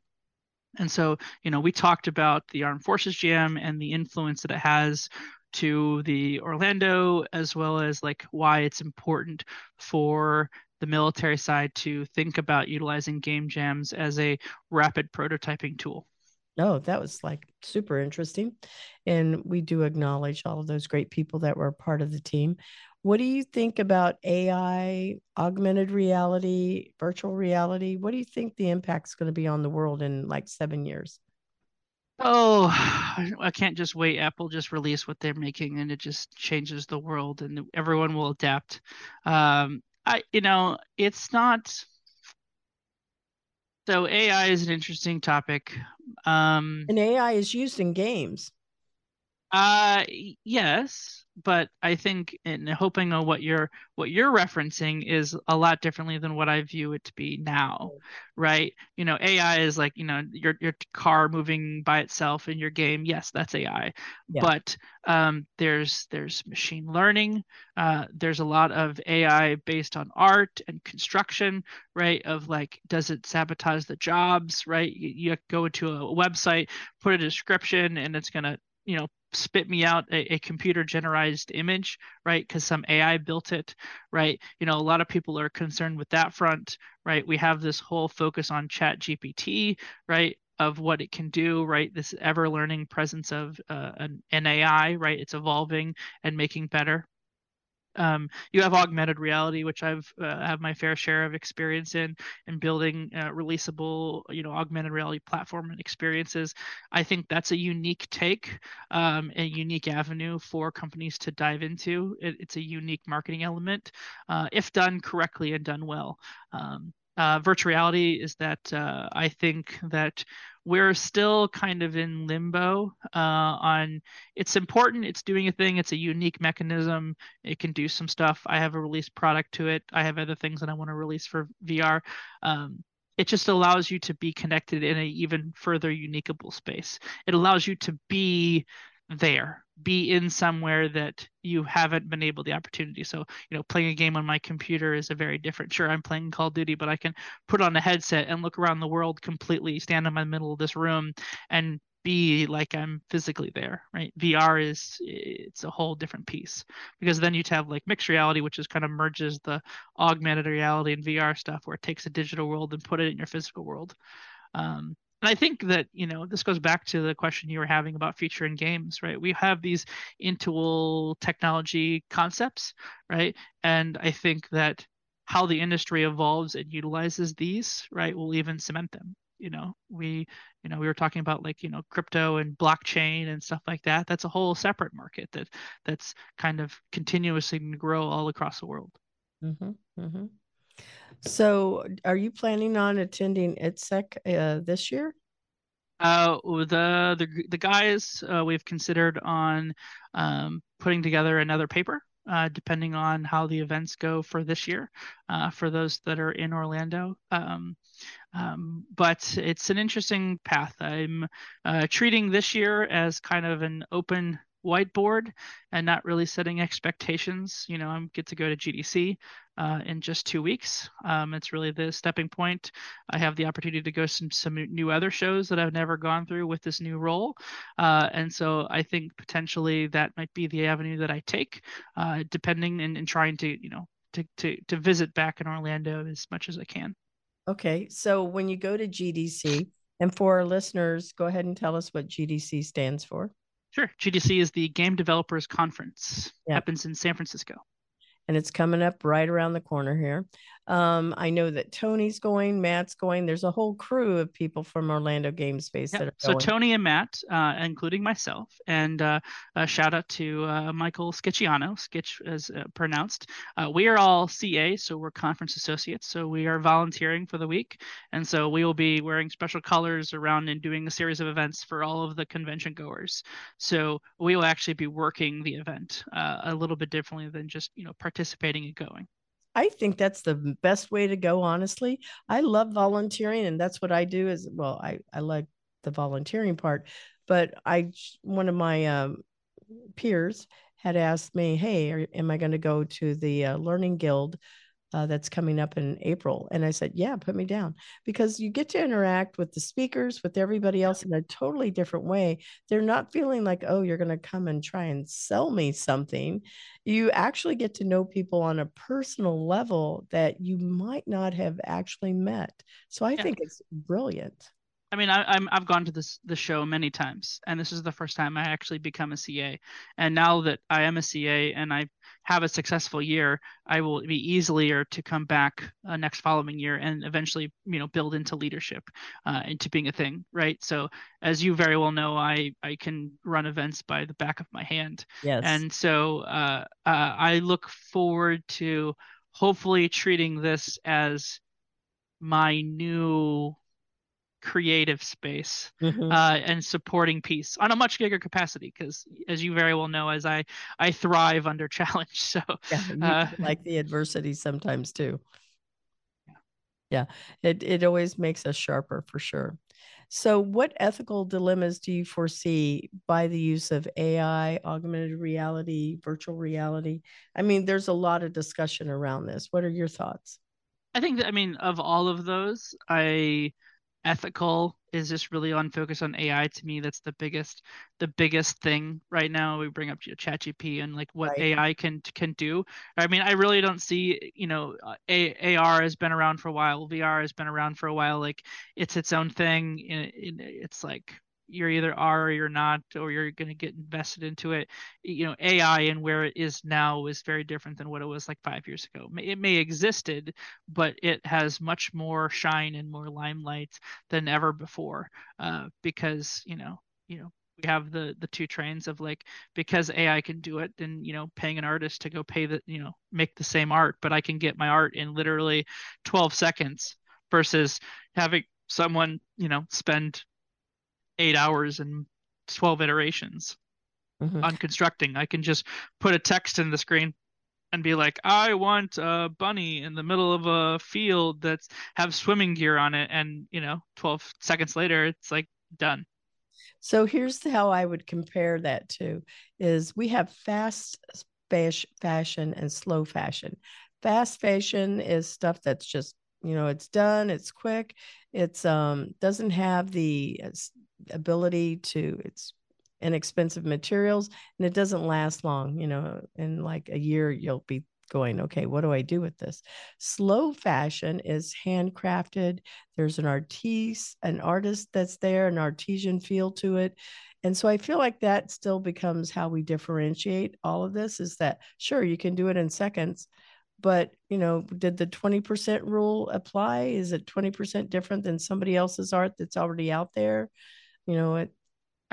And so, you know, we talked about the Armed Forces Jam and the influence that it has to the Orlando, as well as like why it's important for the military side to think about utilizing game jams as a rapid prototyping tool. Oh, that was like super interesting. And we do acknowledge all of those great people that were part of the team. What do you think about AI, augmented reality, virtual reality? What do you think the impact's going to be on the world in like seven years? Oh, I can't just wait. Apple just release what they're making and it just changes the world and everyone will adapt. Um, I, you know, it's not, So AI is an interesting topic. Um, and AI is used in games. Uh, yes, but I think in hoping on what you're what you're referencing is a lot differently than what I view it to be now, right? You know, AI is like you know your your car moving by itself in your game. Yes, that's AI, yeah. but um, there's there's machine learning. Uh, there's a lot of AI based on art and construction, right? Of like, does it sabotage the jobs, right? You, you go into a website, put a description, and it's gonna you know spit me out a, a computer generalized image right? Because some ai built it right? You know a lot of people are concerned with that front right? We have this whole focus on chat gpt right of what it can do right? This ever learning presence of uh, an, an ai right? It's evolving and making better um, you have augmented reality, which I've uh, have my fair share of experience in, in building uh, releasable, you know, augmented reality platform and experiences. I think that's a unique take, um, a unique avenue for companies to dive into. It, it's a unique marketing element uh, if done correctly and done well. Um, uh, virtual reality is that uh, I think that we're still kind of in limbo uh, on it's important it's doing a thing it's a unique mechanism it can do some stuff. I have a released product to it i have other things that i want to release for vr um, it just allows you to be connected in an even further uniqueable space. It allows you to be there be in somewhere that you haven't been able the opportunity. So you know playing a game on my computer is a very different sure i'm playing call of duty but i can put on a headset and look around the world completely stand in the middle of this room and be like i'm physically there right? Vr is it's a whole different piece because then you'd have like mixed reality which is kind of merges the augmented reality and vr stuff where it takes a digital world and put it in your physical world. Um, and I think that, you know, this goes back to the question you were having about future in games, right? We have these intual technology concepts, right? And I think that how the industry evolves and utilizes these, right, will even cement them. You know, we, you know, we were talking about like, you know, crypto and blockchain and stuff like that. That's a whole separate market that that's kind of continuously grow all across the world. Mm-hmm, mm-hmm. So, are you planning on attending ITSEC uh, this year? Uh, the the the guys uh, we've considered on um, putting together another paper, uh, depending on how the events go for this year, uh, for those that are in Orlando. Um, um, but it's an interesting path. I'm uh, treating this year as kind of an open whiteboard and not really setting expectations. You know, I get to go to GDC uh, in just two weeks. Um, it's really the stepping point. I have the opportunity to go some some new other shows that I've never gone through with this new role, uh, and so I think potentially that might be the avenue that I take, uh, depending and, and trying to you know to, to to visit back in Orlando as much as I can. Okay, so when you go to GDC, and for our listeners, go ahead and tell us what GDC stands for. Sure. GDC is the Game Developers Conference. Yep. Happens in San Francisco and it's coming up right around the corner here. Um, I know that Tony's going, Matt's going. There's a whole crew of people from Orlando Game Space that are so going. Tony and Matt, uh, including myself, and uh, a shout out to uh, Michael Skitchiano, Skitch as uh, pronounced. Uh, we are all CA, so we're conference associates. So we are volunteering for the week, and so we will be wearing special colors around and doing a series of events for all of the convention goers. So we will actually be working the event uh, a little bit differently than just you know participating and going. I think that's the best way to go, honestly. I love volunteering, and that's what I do as well. I, I like the volunteering part, but I, one of my um, peers had asked me, Hey, are, am I going to go to the uh, Learning Guild uh, that's coming up in April. And I said, yeah, put me down because you get to interact with the speakers, with everybody else in a totally different way. They're not feeling like, oh, you're going to come and try and sell me something. You actually get to know people on a personal level that you might not have actually met. So I yeah. think it's brilliant. I mean, I, am I've gone to this the show many times, and this is the first time I actually become a CA. And now that I am a CA and I have a successful year, I will be easier to come back uh, next following year and eventually, you know, build into leadership, uh, into being a thing, right? So, as you very well know, I I can run events by the back of my hand. Yes. And so, uh, uh I look forward to hopefully treating this as my new creative space mm-hmm. uh, and supporting peace on a much bigger capacity because as you very well know as i i thrive under challenge so yeah, uh, like the adversity sometimes too. Yeah. It, it always makes us sharper for sure. So what ethical dilemmas do you foresee by the use of ai augmented reality virtual reality? I mean there's a lot of discussion around this. What are your thoughts? I think that I mean of all of those, I ethical is just really on focus on AI to me. That's the biggest the biggest thing right now. We bring up ChatGPT and like what right. AI can can do. I mean, I really don't see you know A- AR has been around for a while, VR has been around for a while. Like it's its own thing. It's like you're either are or you're not or you're going to get invested into it. You know ai and where it is now is very different than what it was like five years ago. It may existed but it has much more shine and more limelight than ever before uh, because you know you know we have the the two trains of like because ai can do it then you know paying an artist to go pay the you know make the same art but i can get my art in literally 12 seconds versus having someone you know spend eight hours and 12 iterations mm-hmm. on constructing. I can just put a text in the screen and be like, I want a bunny in the middle of a field that's have swimming gear on it. And, you know, 12 seconds later, it's like done. So here's how I would compare that to is we have fast fashion and slow fashion. Fast fashion is stuff that's just, you know, it's done, it's quick, it's um doesn't have the ability to it's inexpensive materials and it doesn't last long you know in like a year you'll be going okay what do i do with this? Slow fashion is handcrafted. There's an artiste an artist that's there an artesian feel to it. And so i feel like that still becomes how we differentiate all of this is that sure you can do it in seconds but you know did the 20% rule apply? Is it 20% different than somebody else's art that's already out there? You know it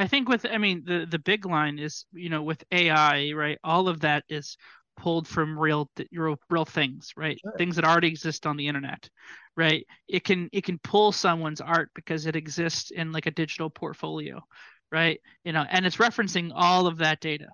i think with i mean the the big line is you know with ai right all of that is pulled from real real, real things right? Sure. things that already exist on the internet right? It can it can pull someone's art because it exists in like a digital portfolio right? You know and it's referencing all of that data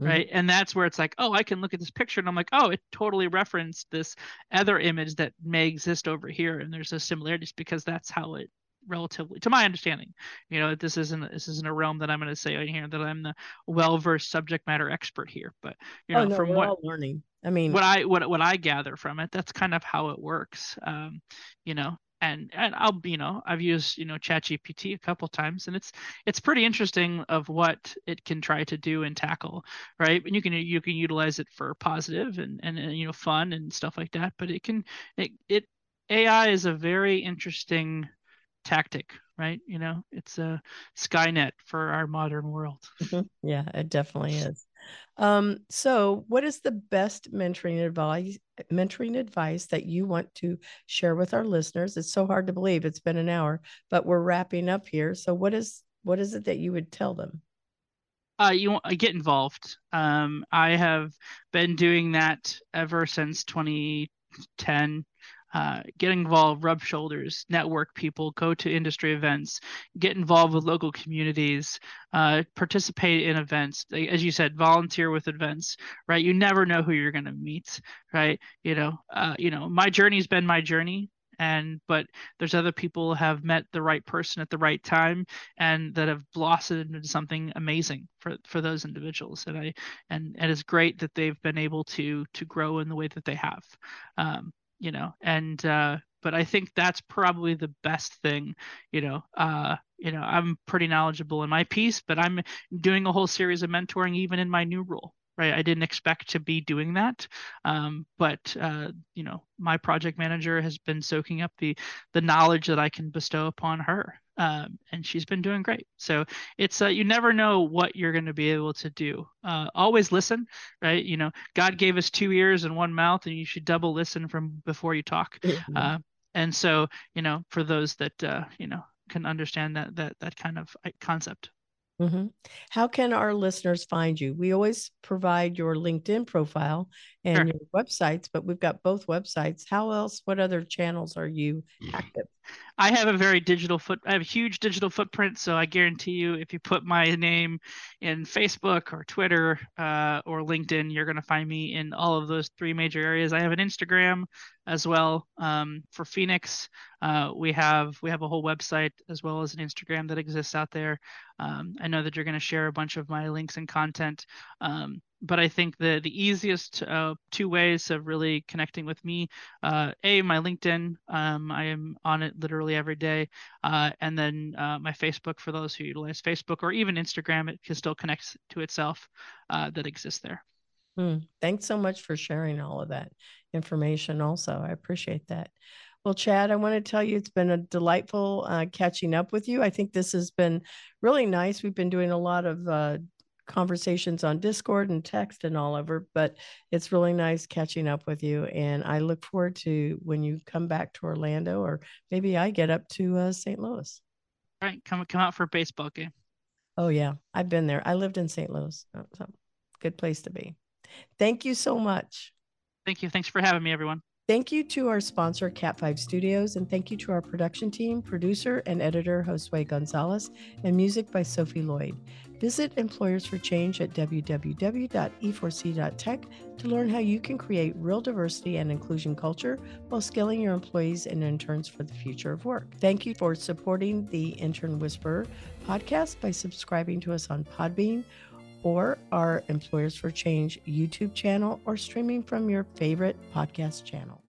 mm-hmm. right? And that's where it's like oh i can look at this picture and i'm like oh it totally referenced this other image that may exist over here and there's a similarities because that's how it relatively to my understanding you know this isn't this isn't a realm that i'm going to say in here that i'm the well-versed subject matter expert here but you oh, know oh, no, from what learning. I mean what i what, what i gather from it that's kind of how it works. Um you know and and I'll you know I've used you know ChatGPT a couple times and it's it's pretty interesting of what it can try to do and tackle right and you can you can utilize it for positive and and, and you know fun and stuff like that but it can it, it AI is a very interesting tactic, right? You know, it's a Skynet for our modern world. Mm-hmm. Yeah, it definitely is. Um, so what is the best mentoring advice mentoring advice that you want to share with our listeners? It's so hard to believe it's been an hour, but we're wrapping up here. So what is what is it that you would tell them? Uh, you uh, get involved. Um, I have been doing that ever since 2010 uh, get involved, rub shoulders, network people, go to industry events, get involved with local communities, uh, participate in events. As you said, volunteer with events, right? You never know who you're going to meet, right? You know, uh, you know, my journey's been my journey and but there's other people have met the right person at the right time and that have blossomed into something amazing for for those individuals and i and, and it's great that they've been able to to grow in the way that they have um, you know and uh but i think that's probably the best thing you know uh you know i'm pretty knowledgeable in my piece but i'm doing a whole series of mentoring even in my new role right i didn't expect to be doing that um, but uh, you know my project manager has been soaking up the the knowledge that i can bestow upon her um, and she's been doing great. So it's uh, you never know what you're going to be able to do. Uh, always listen, right? You know, God gave us two ears and one mouth, and you should double listen from before you talk. Mm-hmm. Uh, and so, you know, for those that uh, you know can understand that that that kind of uh, concept. Mm-hmm. How can our listeners find you? We always provide your LinkedIn profile and sure. your websites, but we've got both websites. How else? What other channels are you active? I have a very digital foot. I have a huge digital footprint, so I guarantee you, if you put my name in Facebook or Twitter uh, or LinkedIn, you're going to find me in all of those three major areas. I have an Instagram as well um, for Fenix. Uh, we have we have a whole website as well as an Instagram that exists out there. Um, I know that you're going to share a bunch of my links and content. Um, but I think the the easiest uh, two ways of really connecting with me, uh, a my LinkedIn, um, I am on it literally every day, uh, and then uh, my Facebook for those who utilize Facebook or even Instagram, it can still connect to itself uh, that exists there. Mm, thanks so much for sharing all of that information. Also, I appreciate that. Well, Chad, I want to tell you it's been a delightful uh, catching up with you. I think this has been really nice. We've been doing a lot of uh, conversations on Discord and text and all over, but it's really nice catching up with you. And I look forward to when you come back to Orlando, or maybe I get up to uh, St. Louis. All right, come come out for a baseball game. Oh yeah, I've been there. I lived in St. Louis, so good place to be. Thank you so much. Thank you. Thanks for having me, everyone. Thank you to our sponsor, Cat5 Studios, and thank you to our production team, producer and editor Josue Gonzalez, and music by Sophie Lloyd. Visit Employers for Change at www.e4c.tech to learn how you can create real diversity and inclusion culture while scaling your employees and interns for the future of work. Thank you for supporting the Intern Whisperer podcast by subscribing to us on Podbean or our Employers for Change YouTube channel or streaming from your favorite podcast channel.